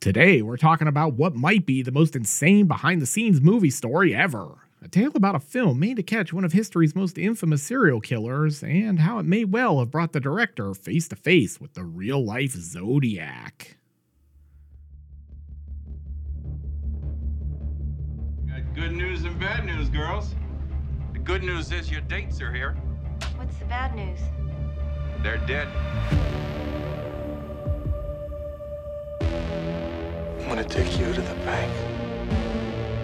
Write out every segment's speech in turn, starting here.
Today, we're talking about what might be the most insane behind the scenes movie story ever. A tale about a film made to catch one of history's most infamous serial killers, and how it may well have brought the director face to face with the real life Zodiac. Got good news and bad news, girls. The good news is your dates are here. What's the bad news? They're dead. I'm gonna take you to the bank.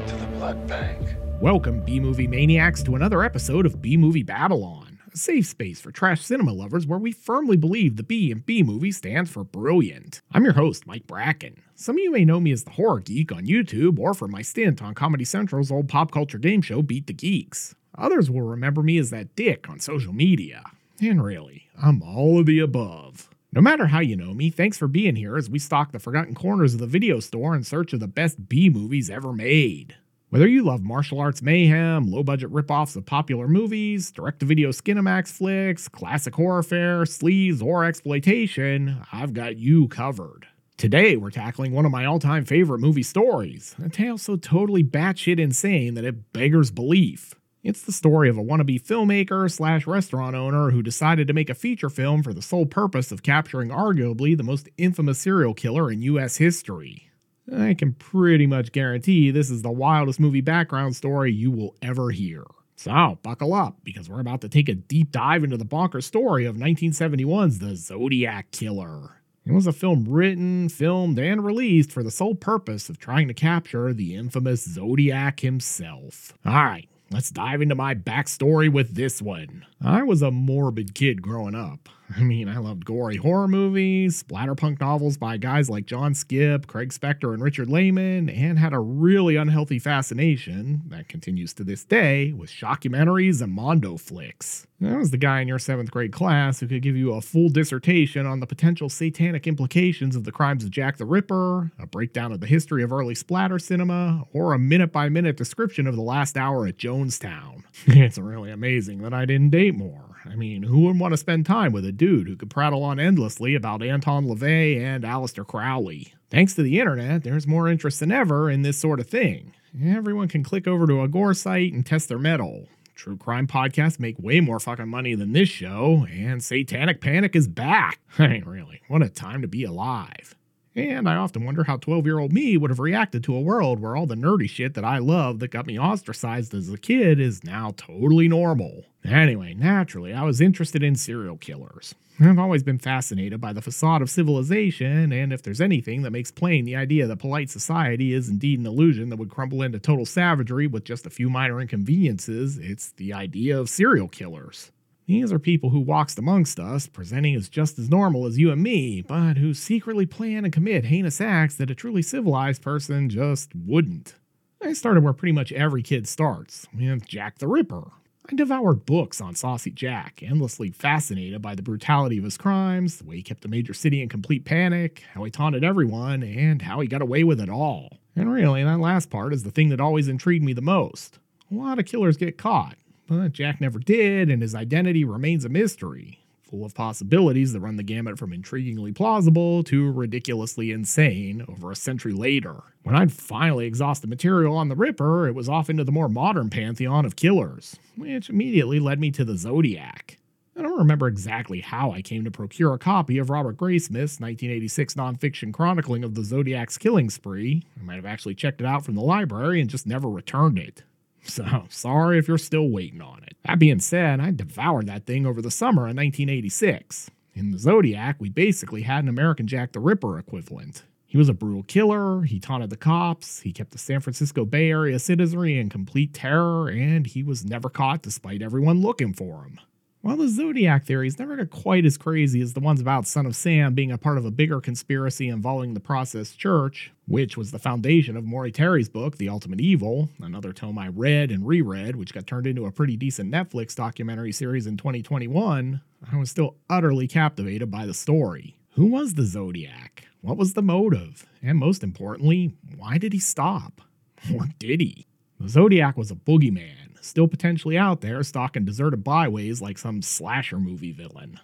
To the blood bank. Welcome, B movie maniacs, to another episode of B Movie Babylon, a safe space for trash cinema lovers where we firmly believe the B in B movie stands for brilliant. I'm your host, Mike Bracken. Some of you may know me as the Horror Geek on YouTube or from my stint on Comedy Central's old pop culture game show Beat the Geeks. Others will remember me as that dick on social media. And really, I'm all of the above. No matter how you know me, thanks for being here as we stalk the forgotten corners of the video store in search of the best B movies ever made. Whether you love martial arts mayhem, low budget ripoffs of popular movies, direct to video Skinemax flicks, classic horror fare, sleaze, or exploitation, I've got you covered. Today, we're tackling one of my all time favorite movie stories, a tale so totally batshit insane that it beggars belief. It's the story of a wannabe filmmaker slash restaurant owner who decided to make a feature film for the sole purpose of capturing arguably the most infamous serial killer in US history. I can pretty much guarantee this is the wildest movie background story you will ever hear. So, buckle up, because we're about to take a deep dive into the bonkers story of 1971's The Zodiac Killer. It was a film written, filmed, and released for the sole purpose of trying to capture the infamous Zodiac himself. Alright, let's dive into my backstory with this one. I was a morbid kid growing up. I mean, I loved gory horror movies, splatterpunk novels by guys like John Skipp, Craig Spector, and Richard Laymon, and had a really unhealthy fascination that continues to this day with shockumentaries and mondo flicks. I was the guy in your seventh grade class who could give you a full dissertation on the potential satanic implications of the crimes of Jack the Ripper, a breakdown of the history of early splatter cinema, or a minute by minute description of the last hour at Jonestown. it's really amazing that I didn't date more. I mean, who wouldn't want to spend time with a dude who could prattle on endlessly about Anton LaVey and Aleister Crowley? Thanks to the internet, there's more interest than ever in this sort of thing. Everyone can click over to a gore site and test their mettle. True crime podcasts make way more fucking money than this show, and Satanic Panic is back. I mean, really, what a time to be alive. And I often wonder how 12 year old me would have reacted to a world where all the nerdy shit that I loved that got me ostracized as a kid is now totally normal. Anyway, naturally, I was interested in serial killers. I've always been fascinated by the facade of civilization, and if there's anything that makes plain the idea that polite society is indeed an illusion that would crumble into total savagery with just a few minor inconveniences, it's the idea of serial killers. These are people who walks amongst us, presenting as just as normal as you and me, but who secretly plan and commit heinous acts that a truly civilized person just wouldn't. I started where pretty much every kid starts, with Jack the Ripper. I devoured books on Saucy Jack, endlessly fascinated by the brutality of his crimes, the way he kept the major city in complete panic, how he taunted everyone, and how he got away with it all. And really, that last part is the thing that always intrigued me the most. A lot of killers get caught, but Jack never did, and his identity remains a mystery, full of possibilities that run the gamut from intriguingly plausible to ridiculously insane over a century later. When I'd finally exhausted material on the Ripper, it was off into the more modern pantheon of killers, which immediately led me to the Zodiac. I don't remember exactly how I came to procure a copy of Robert Graysmith's 1986 nonfiction chronicling of the Zodiac's killing spree. I might have actually checked it out from the library and just never returned it. So, sorry if you're still waiting on it. That being said, I devoured that thing over the summer of 1986. In the Zodiac, we basically had an American Jack the Ripper equivalent. He was a brutal killer, he taunted the cops, he kept the San Francisco Bay Area citizenry in complete terror, and he was never caught despite everyone looking for him. While the Zodiac theories never got quite as crazy as the ones about Son of Sam being a part of a bigger conspiracy involving the Process Church, which was the foundation of Maury Terry's book, The Ultimate Evil, another tome I read and reread, which got turned into a pretty decent Netflix documentary series in 2021, I was still utterly captivated by the story. Who was the Zodiac? What was the motive? And most importantly, why did he stop? Or did he? The Zodiac was a boogeyman, still potentially out there stalking deserted byways like some slasher movie villain.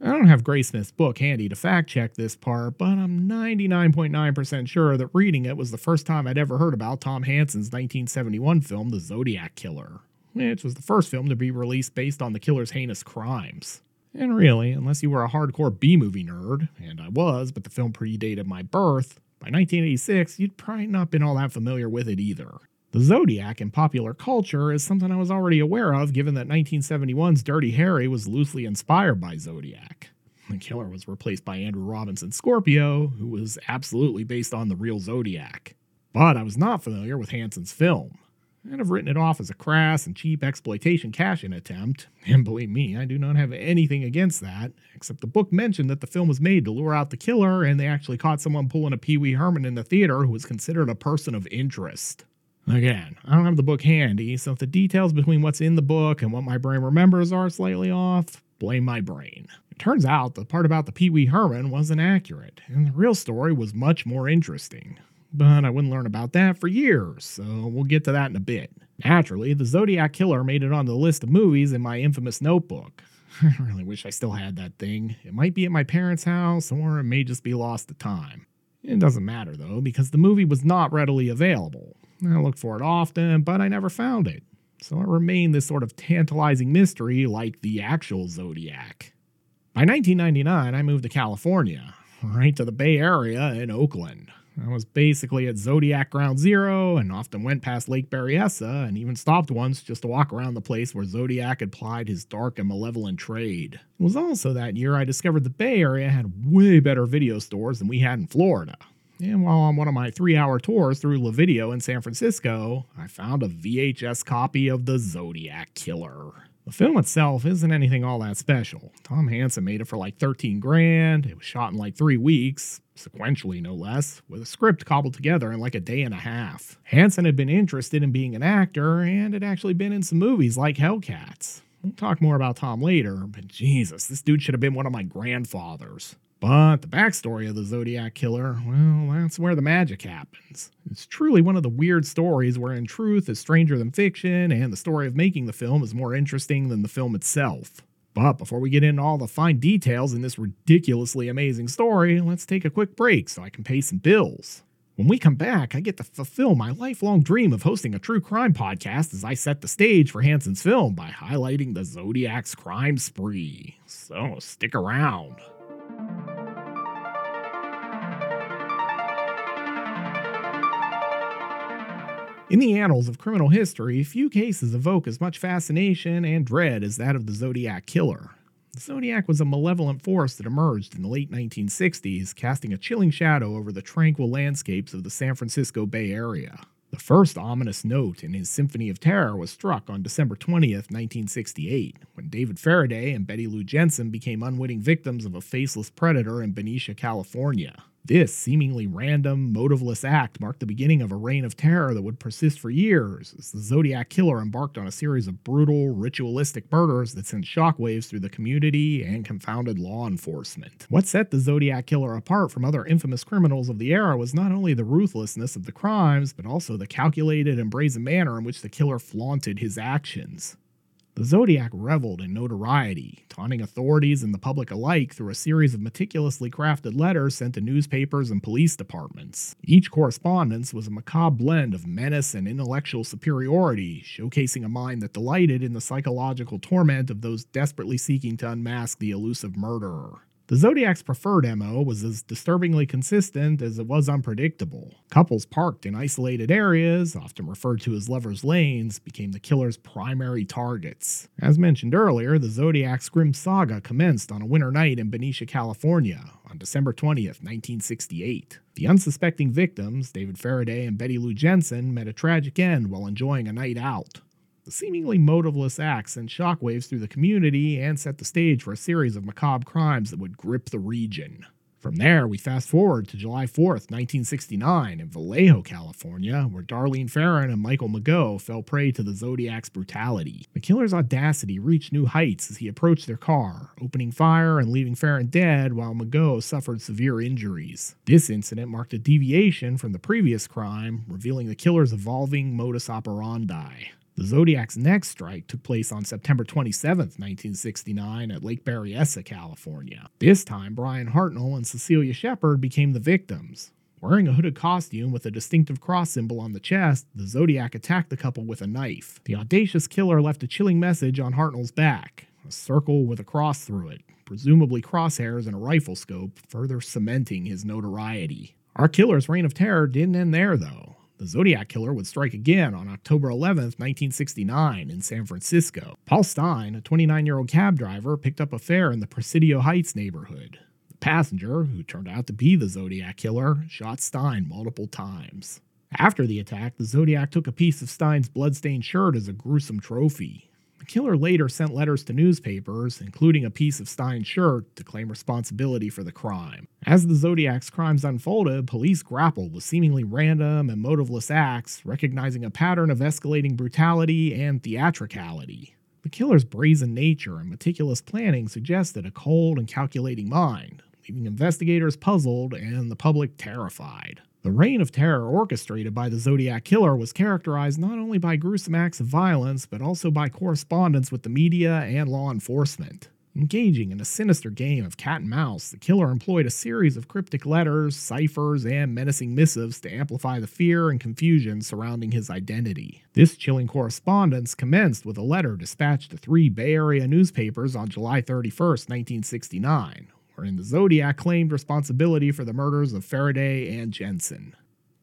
I don't have Graysmith's book handy to fact check this part, but I'm 99.9% sure that reading it was the first time I'd ever heard about Tom Hanson's 1971 film, The Zodiac Killer, which was the first film to be released based on the killer's heinous crimes. And really, unless you were a hardcore B movie nerd, and I was, but the film predated my birth, by 1986 you'd probably not been all that familiar with it either. The Zodiac in popular culture is something I was already aware of, given that 1971's Dirty Harry was loosely inspired by Zodiac. The killer was replaced by Andrew Robinson's Scorpio, who was absolutely based on the real Zodiac. But I was not familiar with Hanson's film, and have written it off as a crass and cheap exploitation cash in attempt. And believe me, I do not have anything against that, except the book mentioned that the film was made to lure out the killer, and they actually caught someone pulling a Pee Wee Herman in the theater who was considered a person of interest. Again, I don't have the book handy, so if the details between what's in the book and what my brain remembers are slightly off, blame my brain. It turns out the part about the Pee Wee Herman wasn't accurate, and the real story was much more interesting. But I wouldn't learn about that for years, so we'll get to that in a bit. Naturally, the Zodiac Killer made it on the list of movies in my infamous notebook. I really wish I still had that thing. It might be at my parents' house, or it may just be lost to time. It doesn't matter though, because the movie was not readily available. I looked for it often, but I never found it. So it remained this sort of tantalizing mystery like the actual Zodiac. By 1999, I moved to California, right to the Bay Area in Oakland. I was basically at Zodiac Ground Zero and often went past Lake Berryessa and even stopped once just to walk around the place where Zodiac had plied his dark and malevolent trade. It was also that year I discovered the Bay Area had way better video stores than we had in Florida. And while on one of my three hour tours through Le Video in San Francisco, I found a VHS copy of The Zodiac Killer. The film itself isn't anything all that special. Tom Hanson made it for like 13 grand. It was shot in like three weeks, sequentially no less, with a script cobbled together in like a day and a half. Hanson had been interested in being an actor and had actually been in some movies like Hellcats. We'll talk more about Tom later, but Jesus, this dude should have been one of my grandfathers. But the backstory of the Zodiac Killer, well, that's where the magic happens. It's truly one of the weird stories where, in truth, is stranger than fiction, and the story of making the film is more interesting than the film itself. But before we get into all the fine details in this ridiculously amazing story, let's take a quick break so I can pay some bills. When we come back, I get to fulfill my lifelong dream of hosting a true crime podcast as I set the stage for Hanson's film by highlighting the Zodiac's crime spree. So stick around. In the annals of criminal history, few cases evoke as much fascination and dread as that of the Zodiac Killer. The Zodiac was a malevolent force that emerged in the late 1960s, casting a chilling shadow over the tranquil landscapes of the San Francisco Bay Area. The first ominous note in his Symphony of Terror was struck on December 20th, 1968, when David Faraday and Betty Lou Jensen became unwitting victims of a faceless predator in Benicia, California. This seemingly random, motiveless act marked the beginning of a reign of terror that would persist for years as the Zodiac Killer embarked on a series of brutal, ritualistic murders that sent shockwaves through the community and confounded law enforcement. What set the Zodiac Killer apart from other infamous criminals of the era was not only the ruthlessness of the crimes, but also the calculated and brazen manner in which the killer flaunted his actions. The Zodiac reveled in notoriety, taunting authorities and the public alike through a series of meticulously crafted letters sent to newspapers and police departments. Each correspondence was a macabre blend of menace and intellectual superiority, showcasing a mind that delighted in the psychological torment of those desperately seeking to unmask the elusive murderer. The Zodiac's preferred MO was as disturbingly consistent as it was unpredictable. Couples parked in isolated areas, often referred to as lovers' lanes, became the killer's primary targets. As mentioned earlier, the Zodiac's grim saga commenced on a winter night in Benicia, California, on December 20th, 1968. The unsuspecting victims, David Faraday and Betty Lou Jensen, met a tragic end while enjoying a night out. Seemingly motiveless acts sent shockwaves through the community and set the stage for a series of macabre crimes that would grip the region. From there, we fast forward to July 4th, 1969, in Vallejo, California, where Darlene Ferrin and Michael Mageau fell prey to the Zodiac's brutality. The killer's audacity reached new heights as he approached their car, opening fire and leaving Ferrin dead while Mageau suffered severe injuries. This incident marked a deviation from the previous crime, revealing the killer's evolving modus operandi. The Zodiac's next strike took place on September 27, 1969, at Lake Berryessa, California. This time, Brian Hartnell and Cecilia Shepard became the victims. Wearing a hooded costume with a distinctive cross symbol on the chest, the Zodiac attacked the couple with a knife. The audacious killer left a chilling message on Hartnell's back a circle with a cross through it, presumably crosshairs and a rifle scope, further cementing his notoriety. Our killer's reign of terror didn't end there, though. The Zodiac Killer would strike again on October 11, 1969, in San Francisco. Paul Stine, a 29 year old cab driver, picked up a fare in the Presidio Heights neighborhood. The passenger, who turned out to be the Zodiac Killer, shot Stine multiple times. After the attack, the Zodiac took a piece of Stine's bloodstained shirt as a gruesome trophy. The killer later sent letters to newspapers, including a piece of Stine's shirt, to claim responsibility for the crime. As the Zodiac's crimes unfolded, police grappled with seemingly random and motiveless acts, recognizing a pattern of escalating brutality and theatricality. The killer's brazen nature and meticulous planning suggested a cold and calculating mind, leaving investigators puzzled and the public terrified. The reign of terror orchestrated by the Zodiac Killer was characterized not only by gruesome acts of violence, but also by correspondence with the media and law enforcement. Engaging in a sinister game of cat and mouse, the killer employed a series of cryptic letters, ciphers, and menacing missives to amplify the fear and confusion surrounding his identity. This chilling correspondence commenced with a letter dispatched to three Bay Area newspapers on July 31, 1969, wherein the Zodiac claimed responsibility for the murders of Faraday and Jensen.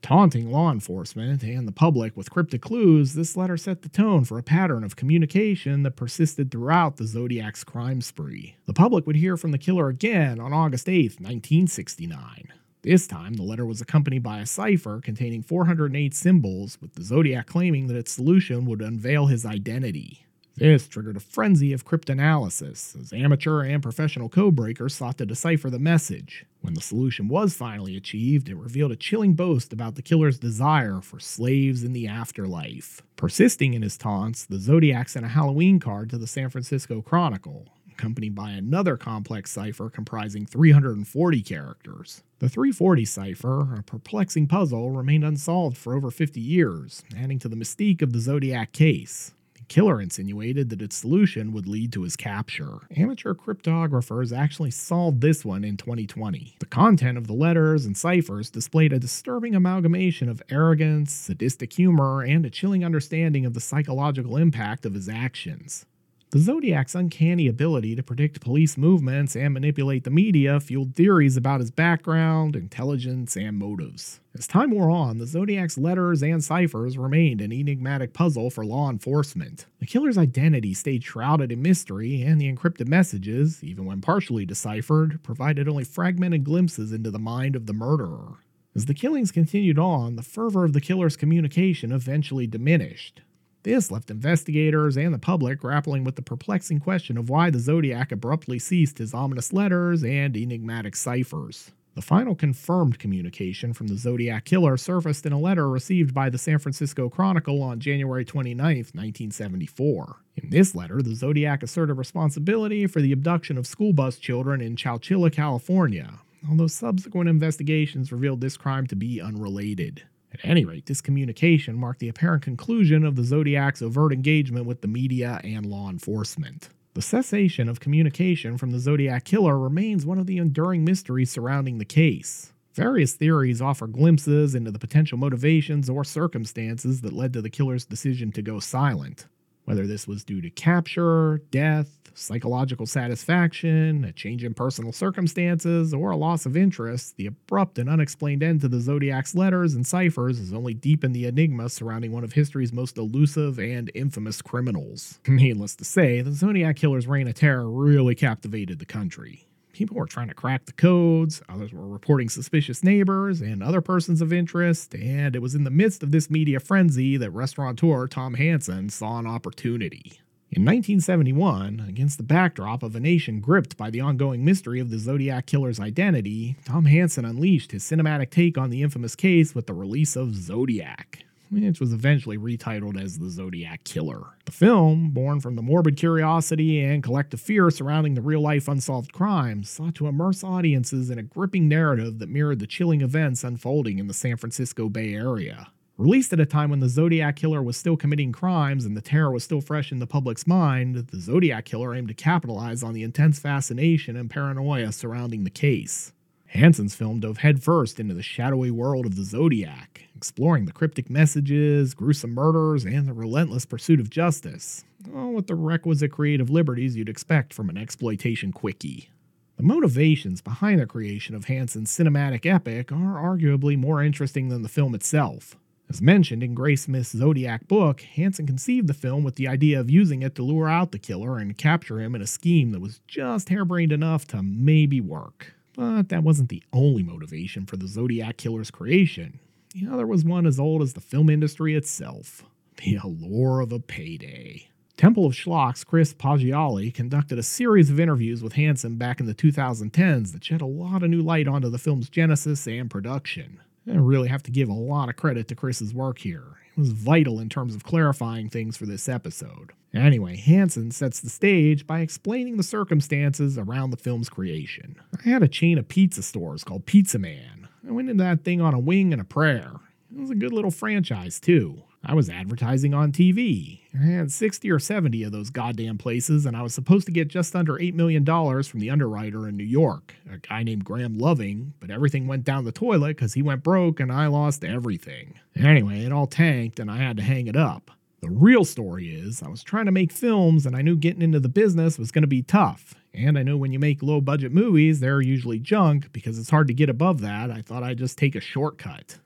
Taunting law enforcement and the public with cryptic clues, this letter set the tone for a pattern of communication that persisted throughout the Zodiac's crime spree. The public would hear from the killer again on August 8, 1969. This time, the letter was accompanied by a cipher containing 408 symbols, with the Zodiac claiming that its solution would unveil his identity. This triggered a frenzy of cryptanalysis as amateur and professional codebreakers sought to decipher the message. When the solution was finally achieved, it revealed a chilling boast about the killer's desire for slaves in the afterlife. Persisting in his taunts, the Zodiac sent a Halloween card to the San Francisco Chronicle, accompanied by another complex cipher comprising 340 characters. The 340 cipher, a perplexing puzzle, remained unsolved for over 50 years, adding to the mystique of the Zodiac case killer insinuated that its solution would lead to his capture. Amateur cryptographers actually solved this one in 2020. The content of the letters and ciphers displayed a disturbing amalgamation of arrogance, sadistic humor, and a chilling understanding of the psychological impact of his actions. The Zodiac's uncanny ability to predict police movements and manipulate the media fueled theories about his background, intelligence, and motives. As time wore on, the Zodiac's letters and ciphers remained an enigmatic puzzle for law enforcement. The killer's identity stayed shrouded in mystery, and the encrypted messages, even when partially deciphered, provided only fragmented glimpses into the mind of the murderer. As the killings continued on, the fervor of the killer's communication eventually diminished. This left investigators and the public grappling with the perplexing question of why the Zodiac abruptly ceased his ominous letters and enigmatic ciphers. The final confirmed communication from the Zodiac killer surfaced in a letter received by the San Francisco Chronicle on January 29, 1974. In this letter, the Zodiac asserted responsibility for the abduction of school bus children in Chowchilla, California, although subsequent investigations revealed this crime to be unrelated. At any rate, this communication marked the apparent conclusion of the Zodiac's overt engagement with the media and law enforcement. The cessation of communication from the Zodiac killer remains one of the enduring mysteries surrounding the case. Various theories offer glimpses into the potential motivations or circumstances that led to the killer's decision to go silent. Whether this was due to capture, death, psychological satisfaction, a change in personal circumstances, or a loss of interest, the abrupt and unexplained end to the Zodiac's letters and ciphers has only deepened the enigma surrounding one of history's most elusive and infamous criminals. Needless to say, the Zodiac killer's reign of terror really captivated the country. People were trying to crack the codes, others were reporting suspicious neighbors and other persons of interest, and it was in the midst of this media frenzy that restaurateur Tom Hanson saw an opportunity. In 1971, against the backdrop of a nation gripped by the ongoing mystery of the Zodiac Killer's identity, Tom Hanson unleashed his cinematic take on the infamous case with the release of Zodiac which was eventually retitled as The Zodiac Killer. The film, born from the morbid curiosity and collective fear surrounding the real life unsolved crimes, sought to immerse audiences in a gripping narrative that mirrored the chilling events unfolding in the San Francisco Bay Area. Released at a time when the Zodiac Killer was still committing crimes and the terror was still fresh in the public's mind, the Zodiac Killer aimed to capitalize on the intense fascination and paranoia surrounding the case. Hanson's film dove headfirst into the shadowy world of the Zodiac, exploring the cryptic messages, gruesome murders, and the relentless pursuit of justice, all with the requisite creative liberties you'd expect from an exploitation quickie. The motivations behind the creation of Hanson's cinematic epic are arguably more interesting than the film itself. As mentioned in Graysmith's Zodiac book, Hanson conceived the film with the idea of using it to lure out the killer and capture him in a scheme that was just harebrained enough to maybe work. But that wasn't the only motivation for the Zodiac killer's creation. The other was one as old as the film industry itself the allure of a payday. Temple of Schlock's Chris Poggiali conducted a series of interviews with Hanson back in the 2010s that shed a lot of new light onto the film's genesis and production. I really have to give a lot of credit to Chris's work here. Was vital in terms of clarifying things for this episode. Anyway, Hanson sets the stage by explaining the circumstances around the film's creation. I had a chain of pizza stores called Pizza Man. I went into that thing on a wing and a prayer. It was a good little franchise, too. I was advertising on TV. I had 60 or 70 of those goddamn places, and I was supposed to get just under $8 million from the underwriter in New York, a guy named Graham Loving, but everything went down the toilet because he went broke and I lost everything. Anyway, it all tanked and I had to hang it up. The real story is, I was trying to make films and I knew getting into the business was going to be tough. And I know when you make low budget movies, they're usually junk because it's hard to get above that. I thought I'd just take a shortcut.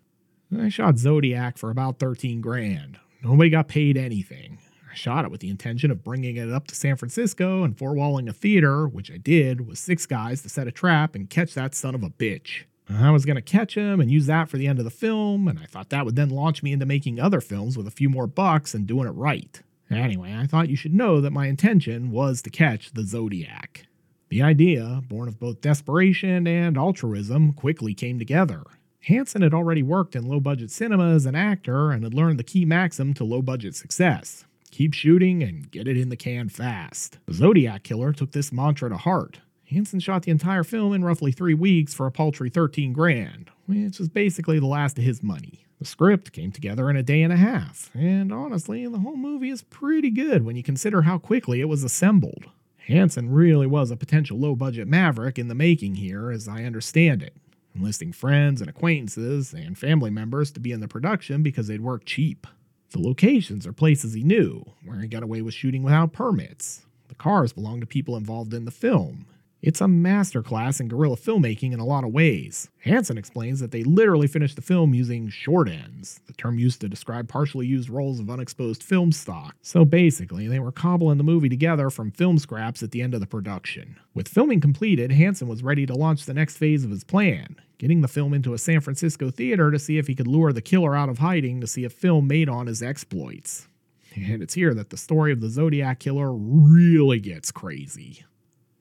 I shot Zodiac for about 13 grand. Nobody got paid anything. I shot it with the intention of bringing it up to San Francisco and four-walling a theater, which I did, with six guys to set a trap and catch that son of a bitch. I was going to catch him and use that for the end of the film, and I thought that would then launch me into making other films with a few more bucks and doing it right. Anyway, I thought you should know that my intention was to catch the Zodiac. The idea, born of both desperation and altruism, quickly came together. Hanson had already worked in low budget cinema as an actor and had learned the key maxim to low budget success keep shooting and get it in the can fast. The Zodiac Killer took this mantra to heart. Hanson shot the entire film in roughly three weeks for a paltry 13 grand, which was basically the last of his money. The script came together in a day and a half, and honestly, the whole movie is pretty good when you consider how quickly it was assembled. Hanson really was a potential low budget maverick in the making here, as I understand it enlisting friends and acquaintances and family members to be in the production because they'd work cheap. The locations are places he knew, where he got away with shooting without permits. The cars belong to people involved in the film, it's a masterclass in guerrilla filmmaking in a lot of ways. Hanson explains that they literally finished the film using short ends, the term used to describe partially used rolls of unexposed film stock. So basically, they were cobbling the movie together from film scraps at the end of the production. With filming completed, Hanson was ready to launch the next phase of his plan, getting the film into a San Francisco theater to see if he could lure the killer out of hiding to see a film made on his exploits. And it's here that the story of the Zodiac Killer really gets crazy.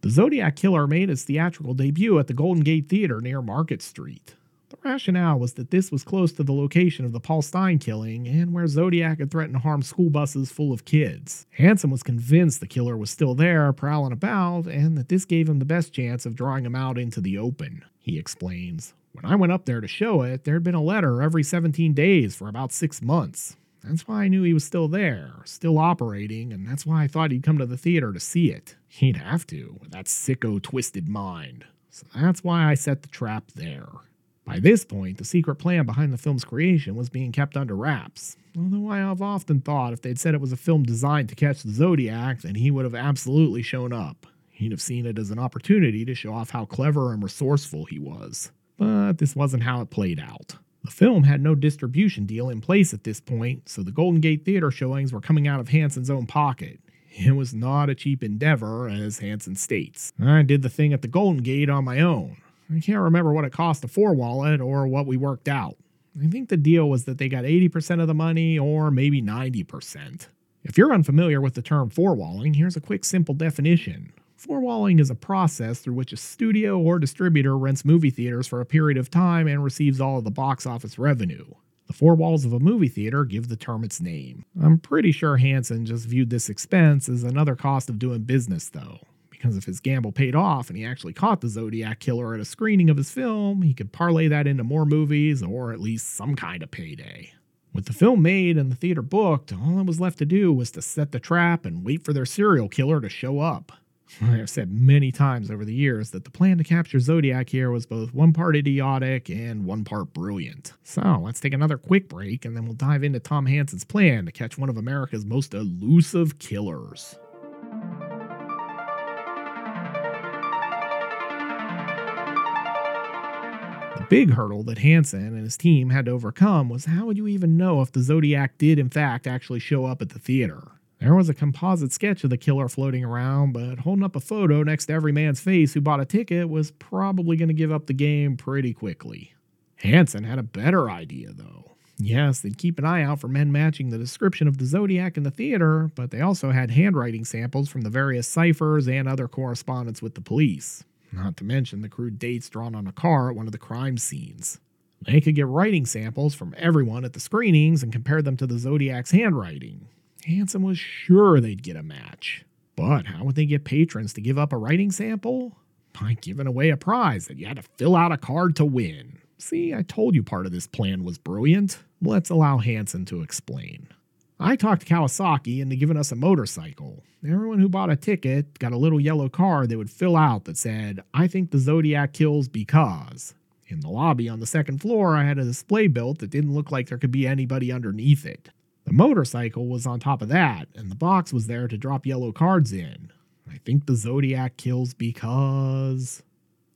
The Zodiac Killer made its theatrical debut at the Golden Gate Theater near Market Street. The rationale was that this was close to the location of the Paul Stine killing and where Zodiac had threatened to harm school buses full of kids. Hanson was convinced the killer was still there, prowling about, and that this gave him the best chance of drawing him out into the open. He explains, When I went up there to show it, there'd been a letter every 17 days for about six months. That's why I knew he was still there, still operating, and that's why I thought he'd come to the theater to see it. He'd have to, with that sicko twisted mind. So that's why I set the trap there. By this point, the secret plan behind the film's creation was being kept under wraps. Although I have often thought if they'd said it was a film designed to catch the Zodiac, then he would have absolutely shown up. He'd have seen it as an opportunity to show off how clever and resourceful he was. But this wasn't how it played out. The film had no distribution deal in place at this point, so the Golden Gate Theater showings were coming out of Hanson's own pocket. It was not a cheap endeavor, as Hanson states. I did the thing at the Golden Gate on my own. I can't remember what it cost to four wallet or what we worked out. I think the deal was that they got 80% of the money or maybe 90%. If you're unfamiliar with the term four walling, here's a quick simple definition. Four-walling is a process through which a studio or distributor rents movie theaters for a period of time and receives all of the box office revenue. The four walls of a movie theater give the term its name. I'm pretty sure Hanson just viewed this expense as another cost of doing business, though, because if his gamble paid off and he actually caught the Zodiac Killer at a screening of his film, he could parlay that into more movies or at least some kind of payday. With the film made and the theater booked, all that was left to do was to set the trap and wait for their serial killer to show up. I've said many times over the years that the plan to capture Zodiac here was both one part idiotic and one part brilliant. So let's take another quick break and then we'll dive into Tom Hanson's plan to catch one of America's most elusive killers. The big hurdle that Hanson and his team had to overcome was how would you even know if the Zodiac did, in fact, actually show up at the theater? There was a composite sketch of the killer floating around, but holding up a photo next to every man's face who bought a ticket was probably going to give up the game pretty quickly. Hanson had a better idea, though. Yes, they'd keep an eye out for men matching the description of the Zodiac in the theater, but they also had handwriting samples from the various ciphers and other correspondence with the police not to mention the crude dates drawn on a car at one of the crime scenes. They could get writing samples from everyone at the screenings and compare them to the Zodiac's handwriting. Hanson was sure they'd get a match. But how would they get patrons to give up a writing sample? By giving away a prize that you had to fill out a card to win. See, I told you part of this plan was brilliant. Let's allow Hanson to explain. I talked Kawasaki into giving us a motorcycle. Everyone who bought a ticket got a little yellow card they would fill out that said, I think the Zodiac kills because. In the lobby on the second floor, I had a display built that didn't look like there could be anybody underneath it. The motorcycle was on top of that, and the box was there to drop yellow cards in. I think the Zodiac kills because.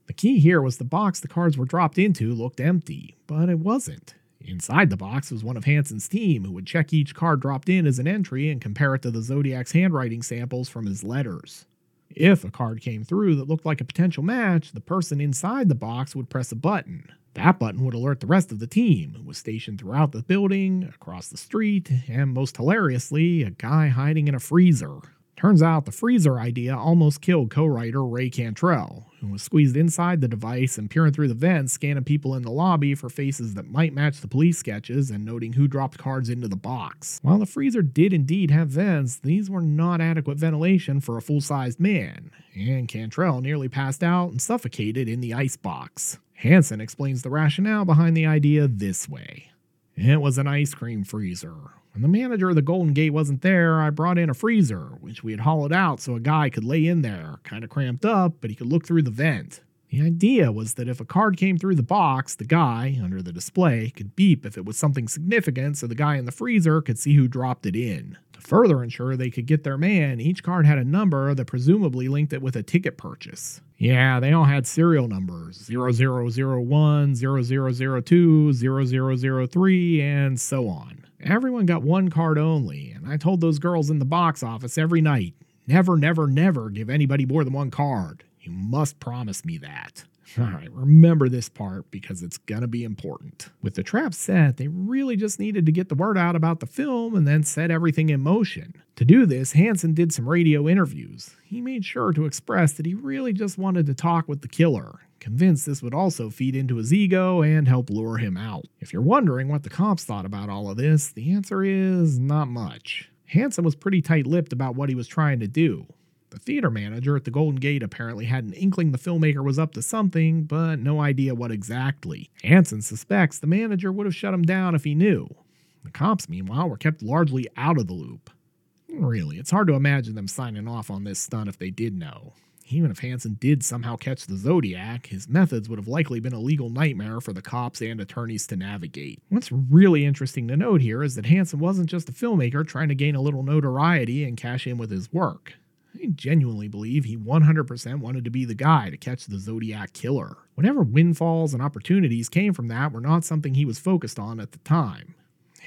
The key here was the box the cards were dropped into looked empty, but it wasn't. Inside the box was one of Hanson's team who would check each card dropped in as an entry and compare it to the Zodiac's handwriting samples from his letters. If a card came through that looked like a potential match, the person inside the box would press a button. That button would alert the rest of the team, who was stationed throughout the building, across the street, and most hilariously, a guy hiding in a freezer. Turns out the freezer idea almost killed co writer Ray Cantrell, who was squeezed inside the device and peering through the vents, scanning people in the lobby for faces that might match the police sketches and noting who dropped cards into the box. While the freezer did indeed have vents, these were not adequate ventilation for a full sized man, and Cantrell nearly passed out and suffocated in the ice box. Hanson explains the rationale behind the idea this way. It was an ice cream freezer, when the manager of the Golden Gate wasn't there, I brought in a freezer, which we had hollowed out so a guy could lay in there, kind of cramped up, but he could look through the vent. The idea was that if a card came through the box, the guy, under the display, could beep if it was something significant so the guy in the freezer could see who dropped it in. To further ensure they could get their man, each card had a number that presumably linked it with a ticket purchase. Yeah, they all had serial numbers 0001, 0002, 0003, and so on. Everyone got one card only, and I told those girls in the box office every night never, never, never give anybody more than one card. You must promise me that. All right, remember this part because it's gonna be important. With the trap set, they really just needed to get the word out about the film and then set everything in motion. To do this, Hanson did some radio interviews. He made sure to express that he really just wanted to talk with the killer, convinced this would also feed into his ego and help lure him out. If you're wondering what the cops thought about all of this, the answer is not much. Hanson was pretty tight lipped about what he was trying to do. The theater manager at the Golden Gate apparently had an inkling the filmmaker was up to something, but no idea what exactly. Hanson suspects the manager would have shut him down if he knew. The cops, meanwhile, were kept largely out of the loop. Really, it's hard to imagine them signing off on this stunt if they did know. Even if Hanson did somehow catch the Zodiac, his methods would have likely been a legal nightmare for the cops and attorneys to navigate. What's really interesting to note here is that Hanson wasn't just a filmmaker trying to gain a little notoriety and cash in with his work. I genuinely believe he 100% wanted to be the guy to catch the Zodiac killer. Whatever windfalls and opportunities came from that were not something he was focused on at the time.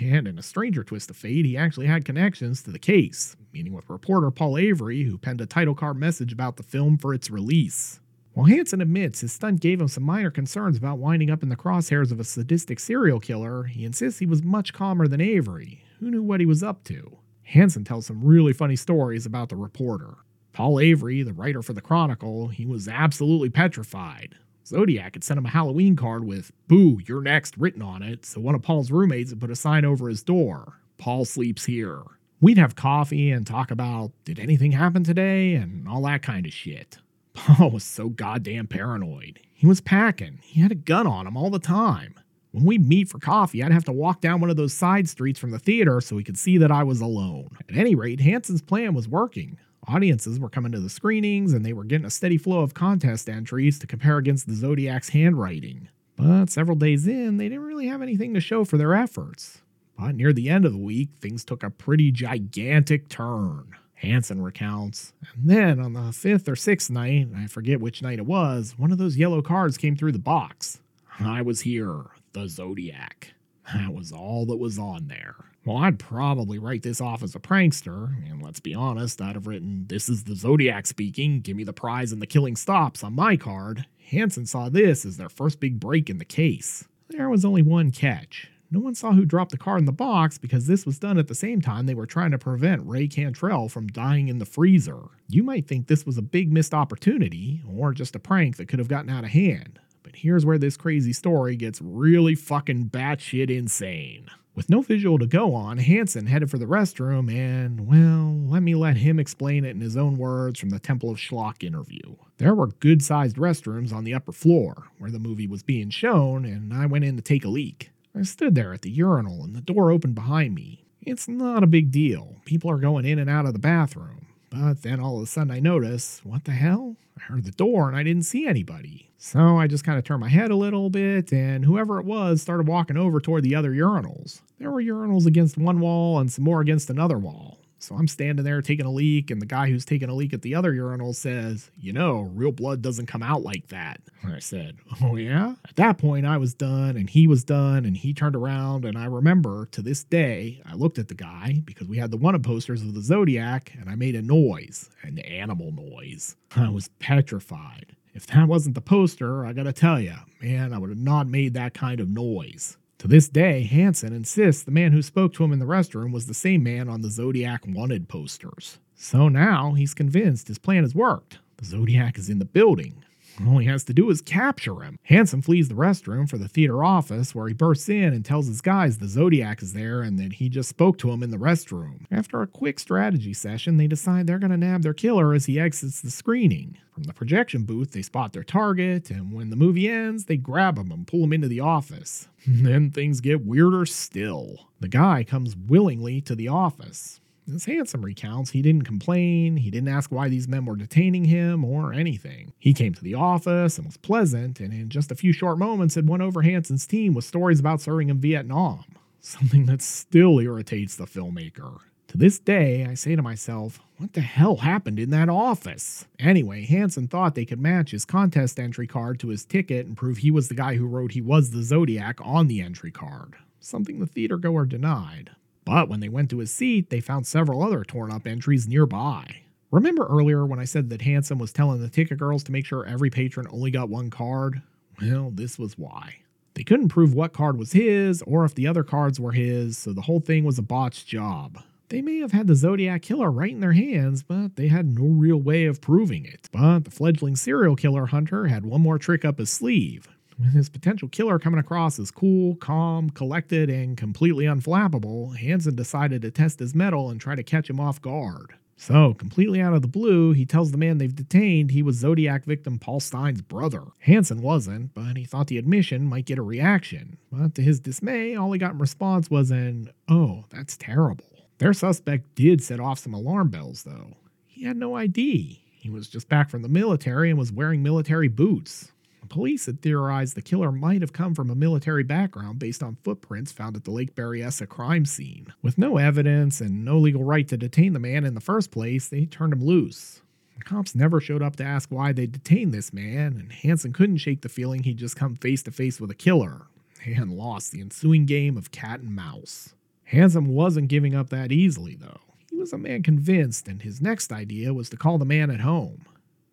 And in a stranger twist of fate, he actually had connections to the case, meeting with reporter Paul Avery, who penned a title card message about the film for its release. While Hanson admits his stunt gave him some minor concerns about winding up in the crosshairs of a sadistic serial killer, he insists he was much calmer than Avery, who knew what he was up to. Hanson tells some really funny stories about the reporter. Paul Avery, the writer for the Chronicle, he was absolutely petrified. Zodiac had sent him a Halloween card with, Boo, you're next, written on it, so one of Paul's roommates had put a sign over his door Paul sleeps here. We'd have coffee and talk about, did anything happen today, and all that kind of shit. Paul was so goddamn paranoid. He was packing, he had a gun on him all the time. When we'd meet for coffee, I'd have to walk down one of those side streets from the theater so he could see that I was alone. At any rate, Hanson's plan was working. Audiences were coming to the screenings and they were getting a steady flow of contest entries to compare against the Zodiac's handwriting. But several days in, they didn't really have anything to show for their efforts. But near the end of the week, things took a pretty gigantic turn. Hanson recounts. And then on the fifth or sixth night, I forget which night it was, one of those yellow cards came through the box. I was here, the Zodiac. That was all that was on there. Well, I'd probably write this off as a prankster, and let's be honest, I'd have written, This is the Zodiac speaking, give me the prize and the killing stops on my card. Hanson saw this as their first big break in the case. There was only one catch. No one saw who dropped the card in the box because this was done at the same time they were trying to prevent Ray Cantrell from dying in the freezer. You might think this was a big missed opportunity, or just a prank that could have gotten out of hand. But here's where this crazy story gets really fucking batshit insane. With no visual to go on, Hanson headed for the restroom and, well, let me let him explain it in his own words from the Temple of Schlock interview. There were good sized restrooms on the upper floor where the movie was being shown, and I went in to take a leak. I stood there at the urinal and the door opened behind me. It's not a big deal. People are going in and out of the bathroom. But then all of a sudden I notice, what the hell? I heard the door and I didn't see anybody. So I just kind of turned my head a little bit, and whoever it was started walking over toward the other urinals. There were urinals against one wall and some more against another wall. So I'm standing there taking a leak, and the guy who's taking a leak at the other urinal says, You know, real blood doesn't come out like that. And I said, Oh, yeah? At that point, I was done, and he was done, and he turned around. And I remember to this day, I looked at the guy because we had the wanted posters of the Zodiac, and I made a noise, an animal noise. I was petrified. If that wasn't the poster, I gotta tell you, man, I would have not made that kind of noise. To this day, Hanson insists the man who spoke to him in the restroom was the same man on the Zodiac wanted posters. So now he's convinced his plan has worked. The Zodiac is in the building. All he has to do is capture him. Hanson flees the restroom for the theater office where he bursts in and tells his guys the Zodiac is there and that he just spoke to him in the restroom. After a quick strategy session, they decide they're going to nab their killer as he exits the screening. From the projection booth, they spot their target, and when the movie ends, they grab him and pull him into the office. then things get weirder still. The guy comes willingly to the office. As Hanson recounts, he didn't complain, he didn't ask why these men were detaining him or anything. He came to the office and was pleasant, and in just a few short moments had won over Hanson's team with stories about serving in Vietnam, something that still irritates the filmmaker. To this day, I say to myself, what the hell happened in that office? Anyway, Hanson thought they could match his contest entry card to his ticket and prove he was the guy who wrote he was the Zodiac on the entry card, something the theatergoer denied. But when they went to his seat, they found several other torn up entries nearby. Remember earlier when I said that Hanson was telling the ticket girls to make sure every patron only got one card? Well, this was why. They couldn't prove what card was his or if the other cards were his, so the whole thing was a botched job. They may have had the Zodiac Killer right in their hands, but they had no real way of proving it. But the fledgling serial killer hunter had one more trick up his sleeve. His potential killer coming across as cool, calm, collected, and completely unflappable, Hanson decided to test his mettle and try to catch him off guard. So, completely out of the blue, he tells the man they've detained he was Zodiac victim Paul Stine's brother. Hanson wasn't, but he thought the admission might get a reaction. But to his dismay, all he got in response was an, oh, that's terrible. Their suspect did set off some alarm bells, though. He had no ID. He was just back from the military and was wearing military boots. Police had theorized the killer might have come from a military background based on footprints found at the Lake Berryessa crime scene. With no evidence and no legal right to detain the man in the first place, they turned him loose. The cops never showed up to ask why they detained this man, and Hanson couldn't shake the feeling he'd just come face to face with a killer and lost the ensuing game of cat and mouse. Hanson wasn't giving up that easily, though. He was a man convinced, and his next idea was to call the man at home.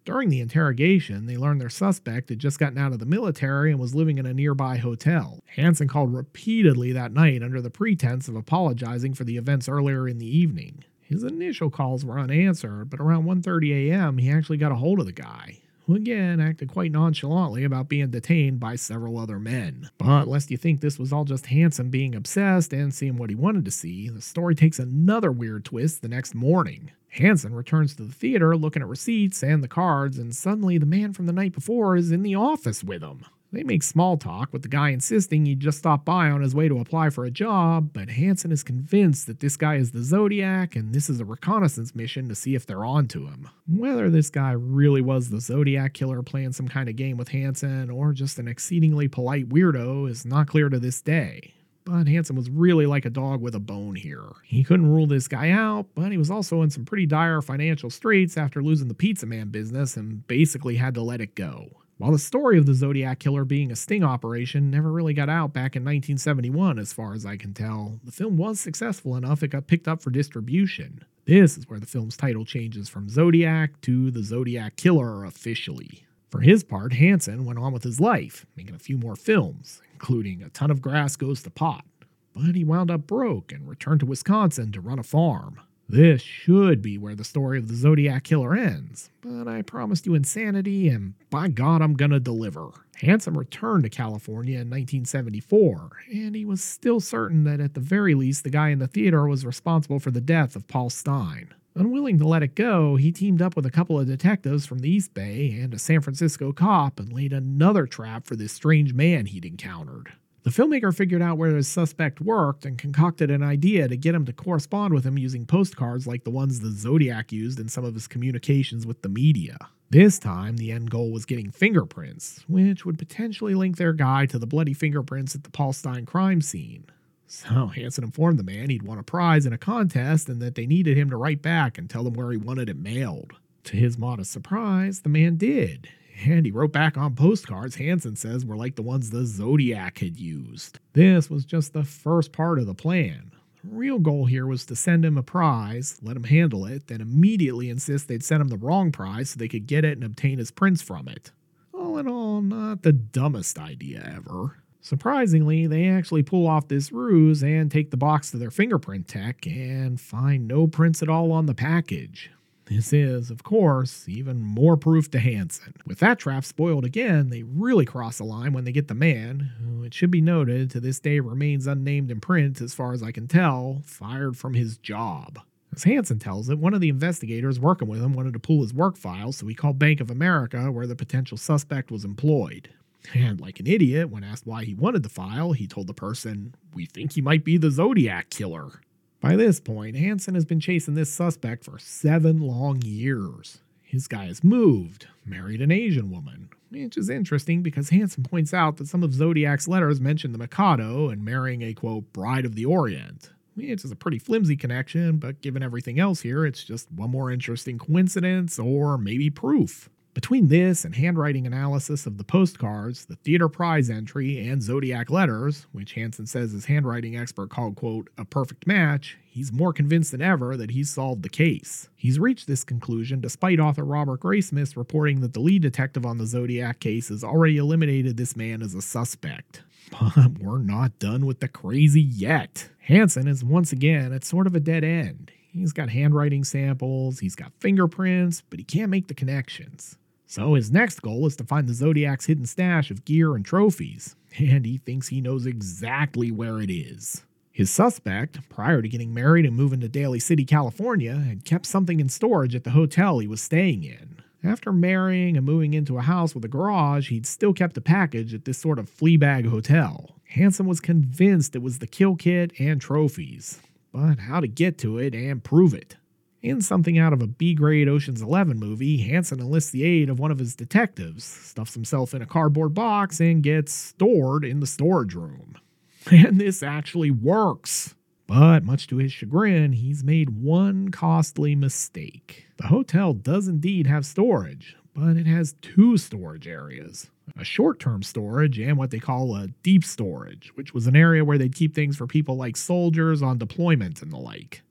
During the interrogation, they learned their suspect had just gotten out of the military and was living in a nearby hotel. Hanson called repeatedly that night under the pretense of apologizing for the events earlier in the evening. His initial calls were unanswered, but around 1:30 a.m., he actually got a hold of the guy who again acted quite nonchalantly about being detained by several other men. But lest you think this was all just Hanson being obsessed and seeing what he wanted to see, the story takes another weird twist the next morning. Hanson returns to the theater looking at receipts and the cards, and suddenly the man from the night before is in the office with him. They make small talk with the guy insisting he just stopped by on his way to apply for a job, but Hanson is convinced that this guy is the Zodiac and this is a reconnaissance mission to see if they're on to him. Whether this guy really was the Zodiac killer playing some kind of game with Hanson or just an exceedingly polite weirdo is not clear to this day. But Hanson was really like a dog with a bone here. He couldn't rule this guy out, but he was also in some pretty dire financial straits after losing the Pizza Man business and basically had to let it go. While the story of the Zodiac Killer being a sting operation never really got out back in 1971, as far as I can tell, the film was successful enough it got picked up for distribution. This is where the film's title changes from Zodiac to The Zodiac Killer officially. For his part, Hanson went on with his life, making a few more films, including A Ton of Grass Goes to Pot. But he wound up broke and returned to Wisconsin to run a farm. This should be where the story of the Zodiac Killer ends, but I promised you insanity, and by God, I'm gonna deliver. Hanson returned to California in 1974, and he was still certain that at the very least the guy in the theater was responsible for the death of Paul Stine. Unwilling to let it go, he teamed up with a couple of detectives from the East Bay and a San Francisco cop and laid another trap for this strange man he'd encountered. The filmmaker figured out where his suspect worked and concocted an idea to get him to correspond with him using postcards like the ones the Zodiac used in some of his communications with the media. This time, the end goal was getting fingerprints, which would potentially link their guy to the bloody fingerprints at the Paul Stine crime scene. So Hanson informed the man he'd won a prize in a contest and that they needed him to write back and tell them where he wanted it mailed. To his modest surprise, the man did, and he wrote back on postcards Hanson says were like the ones the Zodiac had used. This was just the first part of the plan. The real goal here was to send him a prize, let him handle it, then immediately insist they'd sent him the wrong prize so they could get it and obtain his prints from it. All in all, not the dumbest idea ever. Surprisingly, they actually pull off this ruse and take the box to their fingerprint tech and find no prints at all on the package. This is, of course, even more proof to Hanson. With that trap spoiled again, they really cross the line when they get the man, who it should be noted to this day remains unnamed in print as far as I can tell, fired from his job. As Hanson tells it, one of the investigators working with him wanted to pull his work file, so he called Bank of America, where the potential suspect was employed. And like an idiot, when asked why he wanted the file, he told the person, We think he might be the Zodiac killer. By this point, Hanson has been chasing this suspect for seven long years. His guy has moved, married an Asian woman, which is interesting because Hanson points out that some of Zodiac's letters mention the Mikado and marrying a quote, bride of the Orient, which is a pretty flimsy connection, but given everything else here, it's just one more interesting coincidence or maybe proof. Between this and handwriting analysis of the postcards, the theater prize entry, and Zodiac letters, which Hanson says his handwriting expert called, quote, a perfect match, he's more convinced than ever that he's solved the case. He's reached this conclusion despite author Robert Graysmith reporting that the lead detective on the Zodiac case has already eliminated this man as a suspect. But we're not done with the crazy yet. Hanson is once again at sort of a dead end. He's got handwriting samples, he's got fingerprints, but he can't make the connections. So his next goal is to find the Zodiac's hidden stash of gear and trophies, and he thinks he knows exactly where it is. His suspect, prior to getting married and moving to Daly City, California, had kept something in storage at the hotel he was staying in. After marrying and moving into a house with a garage, he'd still kept a package at this sort of fleabag hotel. Hanson was convinced it was the kill kit and trophies, but how to get to it and prove it. In something out of a B grade Ocean's Eleven movie, Hanson enlists the aid of one of his detectives, stuffs himself in a cardboard box, and gets stored in the storage room. And this actually works. But much to his chagrin, he's made one costly mistake. The hotel does indeed have storage, but it has two storage areas a short term storage and what they call a deep storage, which was an area where they'd keep things for people like soldiers on deployment and the like.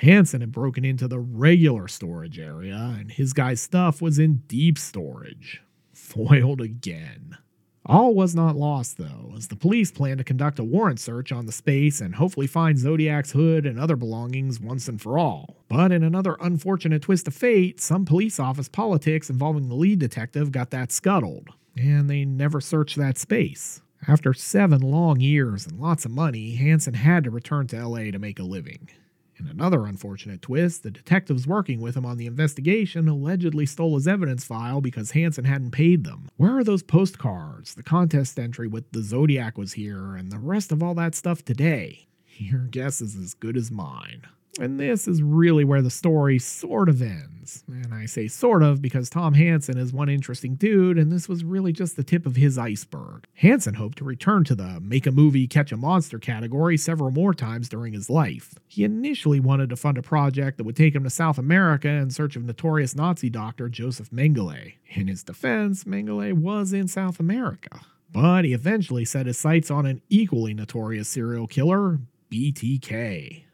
Hanson had broken into the regular storage area, and his guy's stuff was in deep storage. Foiled again. All was not lost, though, as the police plan to conduct a warrant search on the space and hopefully find Zodiac's hood and other belongings once and for all. But in another unfortunate twist of fate, some police office politics involving the lead detective got that scuttled, and they never searched that space. After seven long years and lots of money, Hanson had to return to LA to make a living. In another unfortunate twist, the detectives working with him on the investigation allegedly stole his evidence file because Hanson hadn't paid them. Where are those postcards, the contest entry with the Zodiac was here, and the rest of all that stuff today? Your guess is as good as mine. And this is really where the story sort of ends. And I say sort of because Tom Hanson is one interesting dude, and this was really just the tip of his iceberg. Hanson hoped to return to the make a movie, catch a monster category several more times during his life. He initially wanted to fund a project that would take him to South America in search of notorious Nazi doctor Joseph Mengele. In his defense, Mengele was in South America. But he eventually set his sights on an equally notorious serial killer, BTK.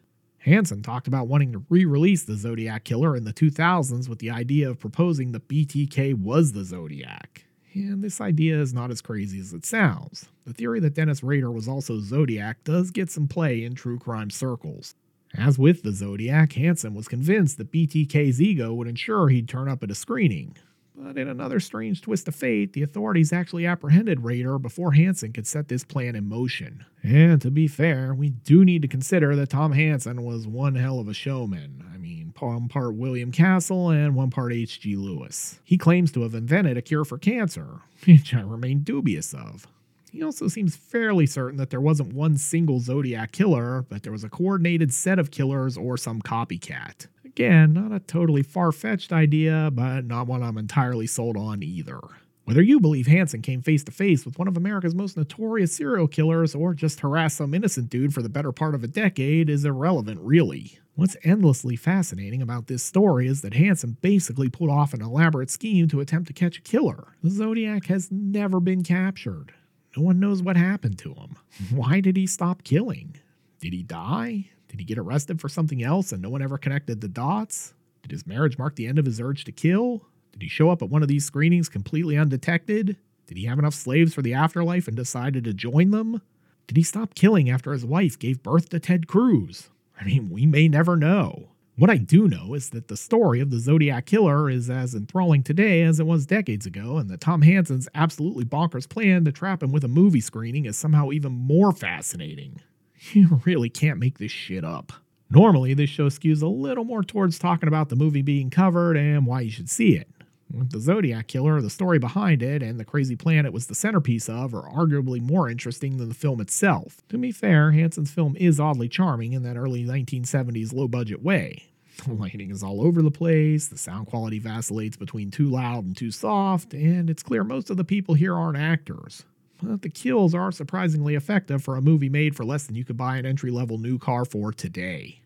Hanson talked about wanting to re release the Zodiac Killer in the 2000s with the idea of proposing that BTK was the Zodiac. And this idea is not as crazy as it sounds. The theory that Dennis Rader was also Zodiac does get some play in true crime circles. As with the Zodiac, Hanson was convinced that BTK's ego would ensure he'd turn up at a screening, but in another strange twist of fate, the authorities actually apprehended Rader before Hanson could set this plan in motion. And to be fair, we do need to consider that Tom Hanson was one hell of a showman. I mean, one part William Castle and one part H.G. Lewis. He claims to have invented a cure for cancer, which I remain dubious of. He also seems fairly certain that there wasn't one single Zodiac killer, but there was a coordinated set of killers or some copycat. Again, not a totally far fetched idea, but not one I'm entirely sold on either. Whether you believe Hanson came face to face with one of America's most notorious serial killers or just harassed some innocent dude for the better part of a decade is irrelevant, really. What's endlessly fascinating about this story is that Hanson basically pulled off an elaborate scheme to attempt to catch a killer. The Zodiac has never been captured. No one knows what happened to him. Why did he stop killing? Did he die? Did he get arrested for something else and no one ever connected the dots? Did his marriage mark the end of his urge to kill? Did he show up at one of these screenings completely undetected? Did he have enough slaves for the afterlife and decided to join them? Did he stop killing after his wife gave birth to Ted Cruz? I mean, we may never know. What I do know is that the story of the Zodiac Killer is as enthralling today as it was decades ago, and that Tom Hanson's absolutely bonkers plan to trap him with a movie screening is somehow even more fascinating. You really can't make this shit up. Normally, this show skews a little more towards talking about the movie being covered and why you should see it. With the Zodiac Killer, the story behind it, and the crazy plan it was the centerpiece of are arguably more interesting than the film itself. To be fair, Hanson's film is oddly charming in that early 1970s low budget way. The lighting is all over the place, the sound quality vacillates between too loud and too soft, and it's clear most of the people here aren't actors but the kills are surprisingly effective for a movie made for less than you could buy an entry level new car for today.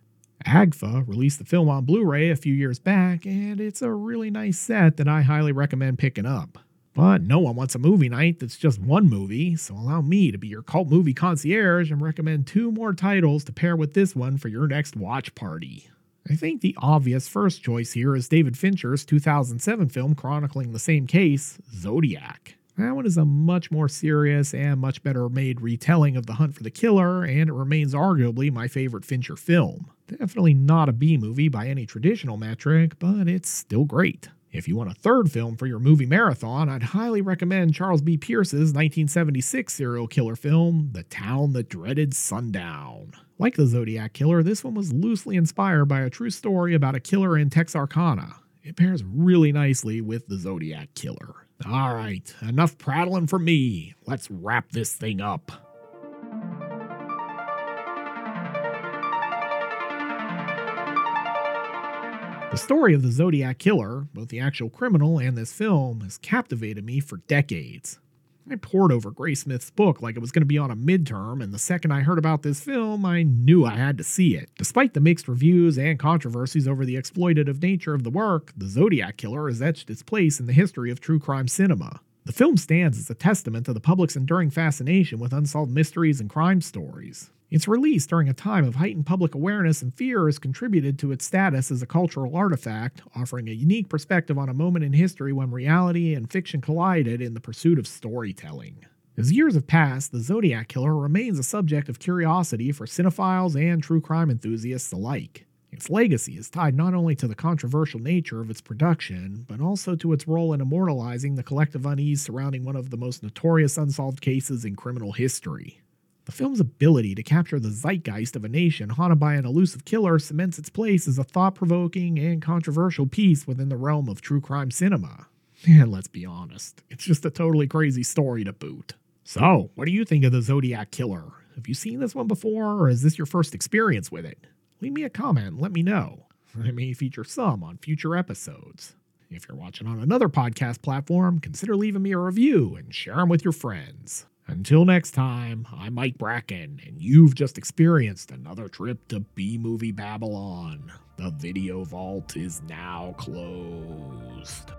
AGFA released the film on Blu ray a few years back, and it's a really nice set that I highly recommend picking up. But no one wants a movie night that's just one movie, so allow me to be your cult movie concierge and recommend two more titles to pair with this one for your next watch party. I think the obvious first choice here is David Fincher's 2007 film chronicling the same case, Zodiac. That one is a much more serious and much better made retelling of The Hunt for the Killer, and it remains arguably my favorite Fincher film. Definitely not a B movie by any traditional metric, but it's still great. If you want a third film for your movie marathon, I'd highly recommend Charles B. Pierce's 1976 serial killer film, The Town That Dreaded Sundown. Like the Zodiac Killer, this one was loosely inspired by a true story about a killer in Texarkana. It pairs really nicely with the Zodiac Killer. All right, enough prattling for me. Let's wrap this thing up. The story of the Zodiac Killer, both the actual criminal and this film, has captivated me for decades. I pored over Graysmith's book like it was going to be on a midterm, and the second I heard about this film, I knew I had to see it. Despite the mixed reviews and controversies over the exploitative nature of the work, The Zodiac Killer has etched its place in the history of true crime cinema. The film stands as a testament to the public's enduring fascination with unsolved mysteries and crime stories. Its release during a time of heightened public awareness and fear has contributed to its status as a cultural artifact, offering a unique perspective on a moment in history when reality and fiction collided in the pursuit of storytelling. As years have passed, the Zodiac Killer remains a subject of curiosity for cinephiles and true crime enthusiasts alike. Its legacy is tied not only to the controversial nature of its production, but also to its role in immortalizing the collective unease surrounding one of the most notorious unsolved cases in criminal history. The film's ability to capture the zeitgeist of a nation haunted by an elusive killer cements its place as a thought provoking and controversial piece within the realm of true crime cinema. And let's be honest, it's just a totally crazy story to boot. So, what do you think of the Zodiac Killer? Have you seen this one before, or is this your first experience with it? Leave me a comment and let me know. I may feature some on future episodes. If you're watching on another podcast platform, consider leaving me a review and share them with your friends. Until next time, I'm Mike Bracken, and you've just experienced another trip to B Movie Babylon. The video vault is now closed.